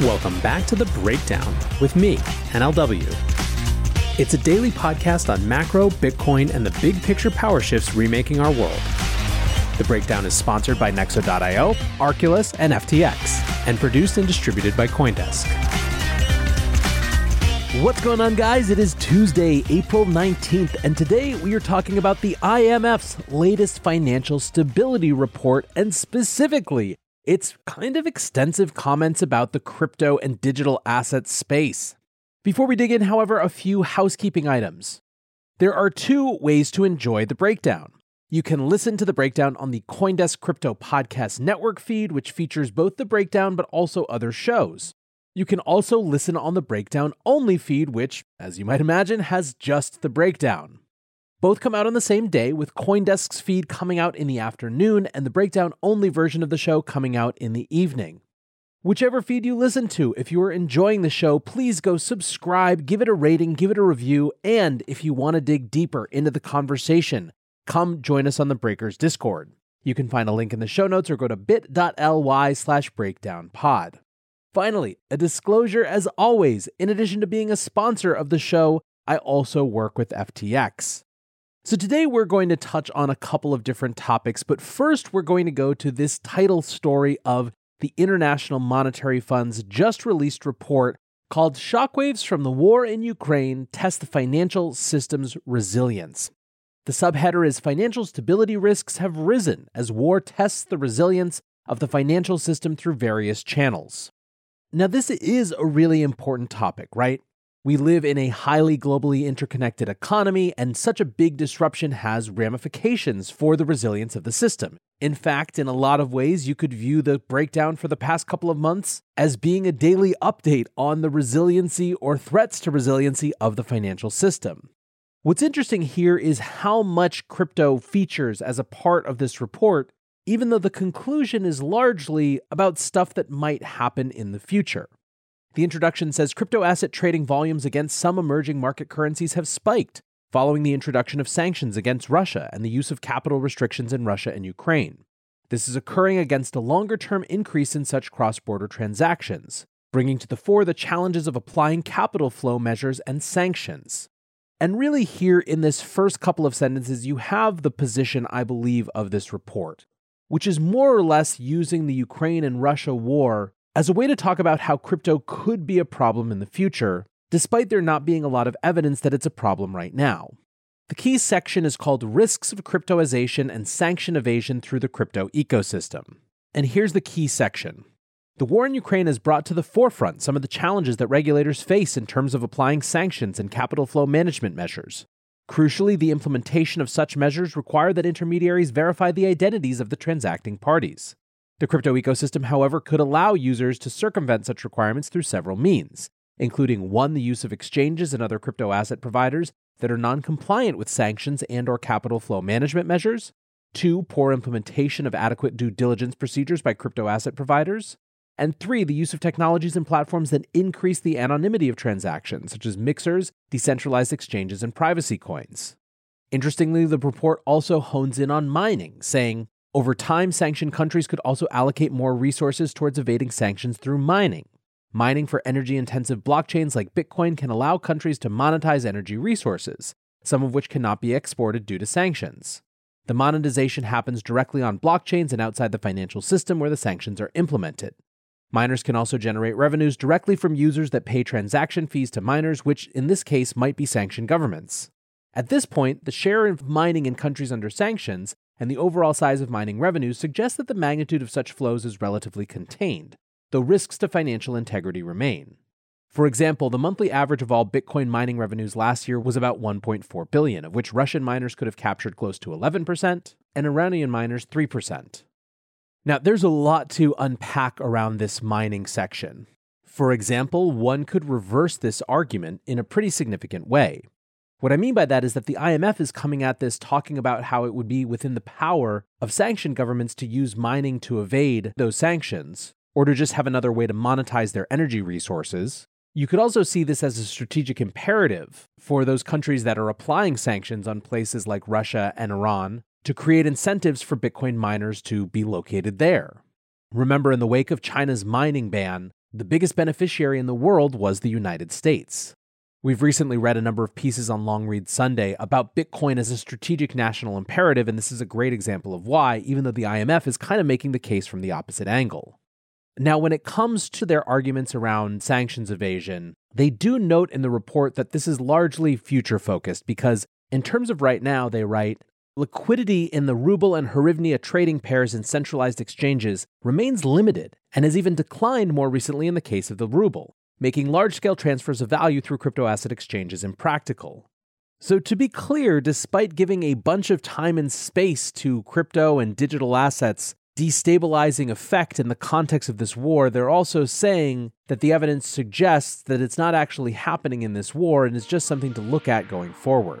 Welcome back to The Breakdown with me, NLW. It's a daily podcast on macro, Bitcoin, and the big picture power shifts remaking our world. The breakdown is sponsored by Nexo.io, Arculus, and FTX, and produced and distributed by Coindesk. What's going on, guys? It is Tuesday, April 19th, and today we are talking about the IMF's latest financial stability report, and specifically, its kind of extensive comments about the crypto and digital asset space. Before we dig in, however, a few housekeeping items. There are two ways to enjoy the breakdown. You can listen to the breakdown on the Coindesk Crypto Podcast Network feed, which features both the breakdown but also other shows. You can also listen on the breakdown only feed, which, as you might imagine, has just the breakdown. Both come out on the same day, with Coindesk's feed coming out in the afternoon and the breakdown only version of the show coming out in the evening. Whichever feed you listen to, if you are enjoying the show, please go subscribe, give it a rating, give it a review, and if you want to dig deeper into the conversation, come join us on the Breakers Discord. You can find a link in the show notes or go to bit.ly slash breakdownpod. Finally, a disclosure as always, in addition to being a sponsor of the show, I also work with FTX. So today we're going to touch on a couple of different topics, but first we're going to go to this title story of the International Monetary Fund's just released report called Shockwaves from the War in Ukraine Test the Financial System's Resilience. The subheader is Financial stability risks have risen as war tests the resilience of the financial system through various channels. Now, this is a really important topic, right? We live in a highly globally interconnected economy, and such a big disruption has ramifications for the resilience of the system. In fact, in a lot of ways, you could view the breakdown for the past couple of months as being a daily update on the resiliency or threats to resiliency of the financial system. What's interesting here is how much crypto features as a part of this report, even though the conclusion is largely about stuff that might happen in the future. The introduction says crypto asset trading volumes against some emerging market currencies have spiked following the introduction of sanctions against Russia and the use of capital restrictions in Russia and Ukraine. This is occurring against a longer term increase in such cross border transactions, bringing to the fore the challenges of applying capital flow measures and sanctions. And really, here in this first couple of sentences, you have the position, I believe, of this report, which is more or less using the Ukraine and Russia war as a way to talk about how crypto could be a problem in the future, despite there not being a lot of evidence that it's a problem right now. The key section is called Risks of Cryptoization and Sanction Evasion Through the Crypto Ecosystem. And here's the key section the war in Ukraine has brought to the forefront some of the challenges that regulators face in terms of applying sanctions and capital flow management measures. Crucially, the implementation of such measures require that intermediaries verify the identities of the transacting parties. The crypto ecosystem, however, could allow users to circumvent such requirements through several means, including one the use of exchanges and other crypto asset providers that are non-compliant with sanctions and or capital flow management measures, two poor implementation of adequate due diligence procedures by crypto asset providers, and three, the use of technologies and platforms that increase the anonymity of transactions, such as mixers, decentralized exchanges, and privacy coins. Interestingly, the report also hones in on mining, saying, over time, sanctioned countries could also allocate more resources towards evading sanctions through mining. Mining for energy intensive blockchains like Bitcoin can allow countries to monetize energy resources, some of which cannot be exported due to sanctions. The monetization happens directly on blockchains and outside the financial system where the sanctions are implemented. Miners can also generate revenues directly from users that pay transaction fees to miners, which in this case might be sanctioned governments. At this point, the share of mining in countries under sanctions and the overall size of mining revenues suggest that the magnitude of such flows is relatively contained, though risks to financial integrity remain. For example, the monthly average of all Bitcoin mining revenues last year was about 1.4 billion, of which Russian miners could have captured close to 11% and Iranian miners 3%. Now, there's a lot to unpack around this mining section. For example, one could reverse this argument in a pretty significant way. What I mean by that is that the IMF is coming at this talking about how it would be within the power of sanctioned governments to use mining to evade those sanctions, or to just have another way to monetize their energy resources, you could also see this as a strategic imperative for those countries that are applying sanctions on places like Russia and Iran to create incentives for Bitcoin miners to be located there. Remember, in the wake of China's mining ban, the biggest beneficiary in the world was the United States. We've recently read a number of pieces on Long Read Sunday about Bitcoin as a strategic national imperative, and this is a great example of why, even though the IMF is kind of making the case from the opposite angle. Now, when it comes to their arguments around sanctions evasion, they do note in the report that this is largely future focused because, in terms of right now, they write liquidity in the ruble and hryvnia trading pairs in centralized exchanges remains limited and has even declined more recently in the case of the ruble, making large scale transfers of value through crypto asset exchanges impractical. So, to be clear, despite giving a bunch of time and space to crypto and digital assets, destabilizing effect in the context of this war, they're also saying that the evidence suggests that it's not actually happening in this war and is just something to look at going forward.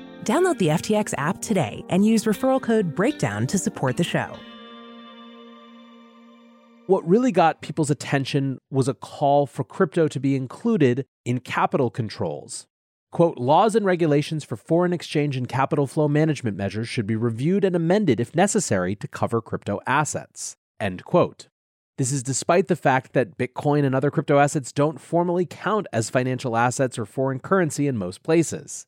Download the FTX app today and use referral code BREAKDOWN to support the show. What really got people's attention was a call for crypto to be included in capital controls. Quote, laws and regulations for foreign exchange and capital flow management measures should be reviewed and amended if necessary to cover crypto assets. End quote. This is despite the fact that Bitcoin and other crypto assets don't formally count as financial assets or foreign currency in most places.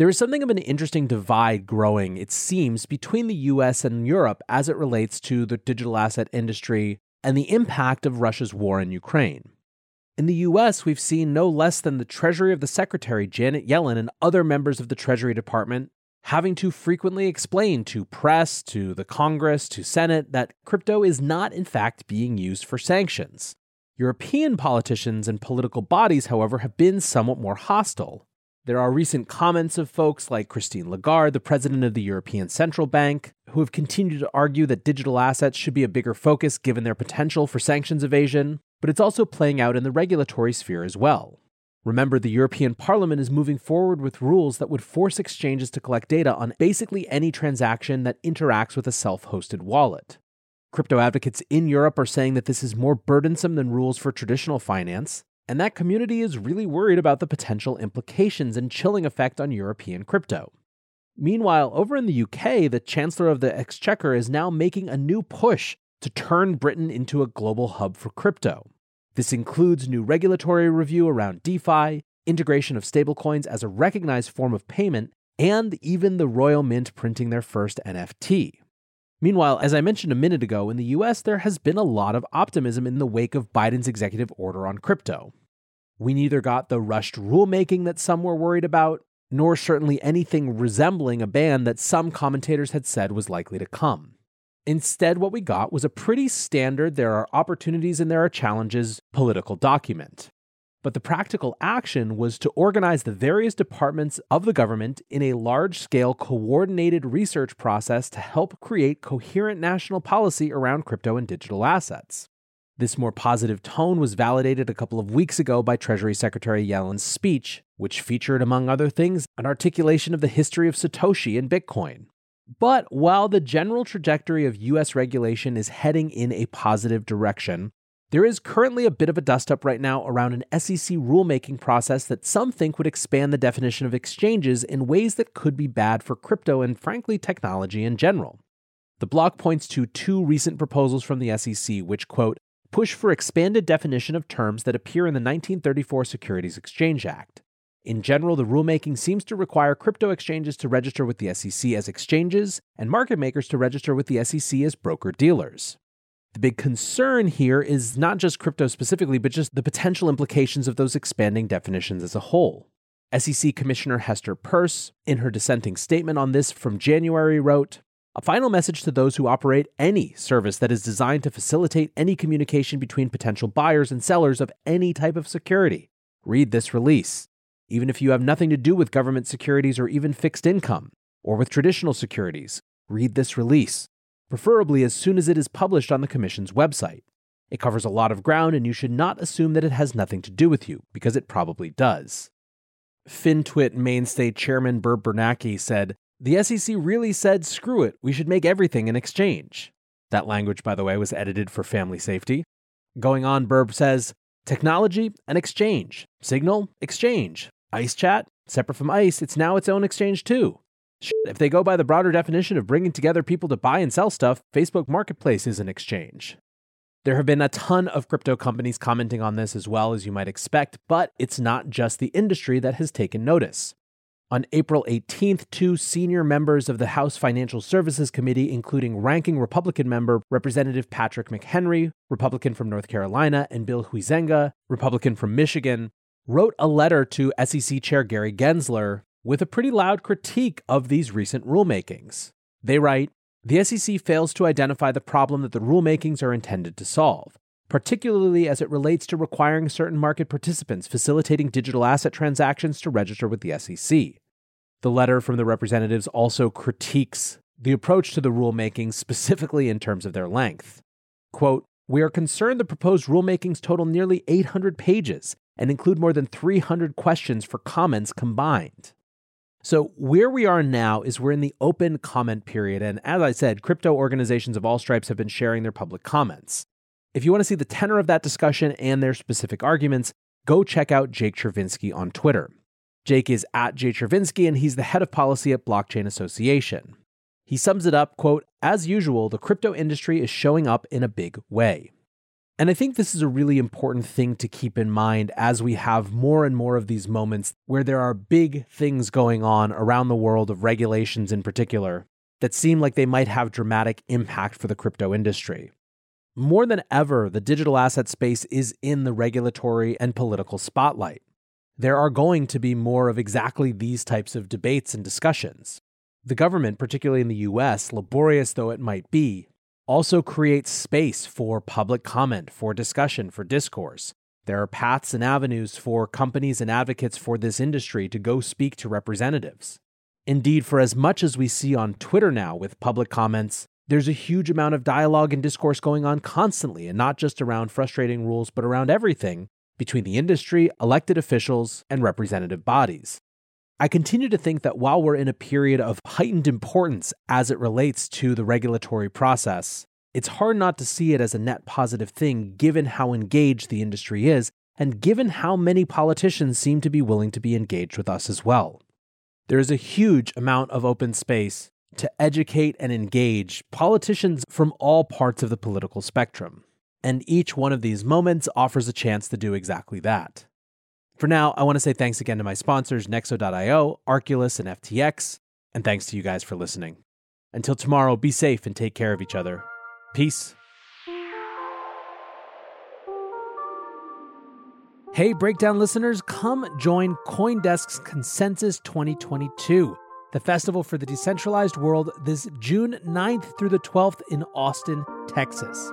There is something of an interesting divide growing, it seems, between the US and Europe as it relates to the digital asset industry and the impact of Russia's war in Ukraine. In the US, we've seen no less than the Treasury of the Secretary, Janet Yellen, and other members of the Treasury Department having to frequently explain to press, to the Congress, to Senate that crypto is not, in fact, being used for sanctions. European politicians and political bodies, however, have been somewhat more hostile. There are recent comments of folks like Christine Lagarde, the president of the European Central Bank, who have continued to argue that digital assets should be a bigger focus given their potential for sanctions evasion, but it's also playing out in the regulatory sphere as well. Remember, the European Parliament is moving forward with rules that would force exchanges to collect data on basically any transaction that interacts with a self hosted wallet. Crypto advocates in Europe are saying that this is more burdensome than rules for traditional finance, and that community is really worried about the potential implications and chilling effect on European crypto. Meanwhile, over in the UK, the Chancellor of the Exchequer is now making a new push to turn Britain into a global hub for crypto. This includes new regulatory review around DeFi, integration of stablecoins as a recognized form of payment, and even the Royal Mint printing their first NFT. Meanwhile, as I mentioned a minute ago, in the US, there has been a lot of optimism in the wake of Biden's executive order on crypto. We neither got the rushed rulemaking that some were worried about, nor certainly anything resembling a ban that some commentators had said was likely to come. Instead, what we got was a pretty standard there are opportunities and there are challenges political document. But the practical action was to organize the various departments of the government in a large scale coordinated research process to help create coherent national policy around crypto and digital assets. This more positive tone was validated a couple of weeks ago by Treasury Secretary Yellen's speech, which featured, among other things, an articulation of the history of Satoshi and Bitcoin. But while the general trajectory of US regulation is heading in a positive direction, there is currently a bit of a dust up right now around an SEC rulemaking process that some think would expand the definition of exchanges in ways that could be bad for crypto and, frankly, technology in general. The block points to two recent proposals from the SEC, which, quote, push for expanded definition of terms that appear in the 1934 Securities Exchange Act. In general, the rulemaking seems to require crypto exchanges to register with the SEC as exchanges and market makers to register with the SEC as broker dealers. The big concern here is not just crypto specifically, but just the potential implications of those expanding definitions as a whole. SEC Commissioner Hester Peirce, in her dissenting statement on this from January, wrote a final message to those who operate any service that is designed to facilitate any communication between potential buyers and sellers of any type of security. Read this release. Even if you have nothing to do with government securities or even fixed income, or with traditional securities, read this release, preferably as soon as it is published on the Commission's website. It covers a lot of ground, and you should not assume that it has nothing to do with you, because it probably does. FinTwit mainstay chairman Burb Bernanke said, the SEC really said, screw it, we should make everything an exchange. That language, by the way, was edited for family safety. Going on, Burb says, technology, an exchange. Signal, exchange. ICE chat, separate from ICE, it's now its own exchange too. If they go by the broader definition of bringing together people to buy and sell stuff, Facebook Marketplace is an exchange. There have been a ton of crypto companies commenting on this as well as you might expect, but it's not just the industry that has taken notice. On April 18th, two senior members of the House Financial Services Committee, including ranking Republican member Representative Patrick McHenry, Republican from North Carolina, and Bill Huizenga, Republican from Michigan, wrote a letter to SEC Chair Gary Gensler with a pretty loud critique of these recent rulemakings. They write The SEC fails to identify the problem that the rulemakings are intended to solve particularly as it relates to requiring certain market participants facilitating digital asset transactions to register with the SEC. The letter from the representatives also critiques the approach to the rulemaking, specifically in terms of their length. Quote, we are concerned the proposed rulemakings total nearly 800 pages and include more than 300 questions for comments combined. So, where we are now is we're in the open comment period. And as I said, crypto organizations of all stripes have been sharing their public comments. If you want to see the tenor of that discussion and their specific arguments, go check out Jake Chervinsky on Twitter. Jake is at Jay Chervinsky, and he's the head of policy at Blockchain Association. He sums it up, quote, as usual, the crypto industry is showing up in a big way. And I think this is a really important thing to keep in mind as we have more and more of these moments where there are big things going on around the world of regulations in particular that seem like they might have dramatic impact for the crypto industry. More than ever, the digital asset space is in the regulatory and political spotlight. There are going to be more of exactly these types of debates and discussions. The government, particularly in the US, laborious though it might be, also creates space for public comment, for discussion, for discourse. There are paths and avenues for companies and advocates for this industry to go speak to representatives. Indeed, for as much as we see on Twitter now with public comments, there's a huge amount of dialogue and discourse going on constantly, and not just around frustrating rules, but around everything between the industry, elected officials, and representative bodies. I continue to think that while we're in a period of heightened importance as it relates to the regulatory process, it's hard not to see it as a net positive thing given how engaged the industry is and given how many politicians seem to be willing to be engaged with us as well. There is a huge amount of open space to educate and engage politicians from all parts of the political spectrum. And each one of these moments offers a chance to do exactly that. For now, I want to say thanks again to my sponsors, Nexo.io, Arculus, and FTX, and thanks to you guys for listening. Until tomorrow, be safe and take care of each other. Peace. Hey, Breakdown listeners, come join Coindesk's Consensus 2022, the festival for the decentralized world, this June 9th through the 12th in Austin, Texas.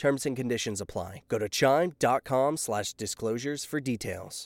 Terms and conditions apply. Go to chime.com slash disclosures for details.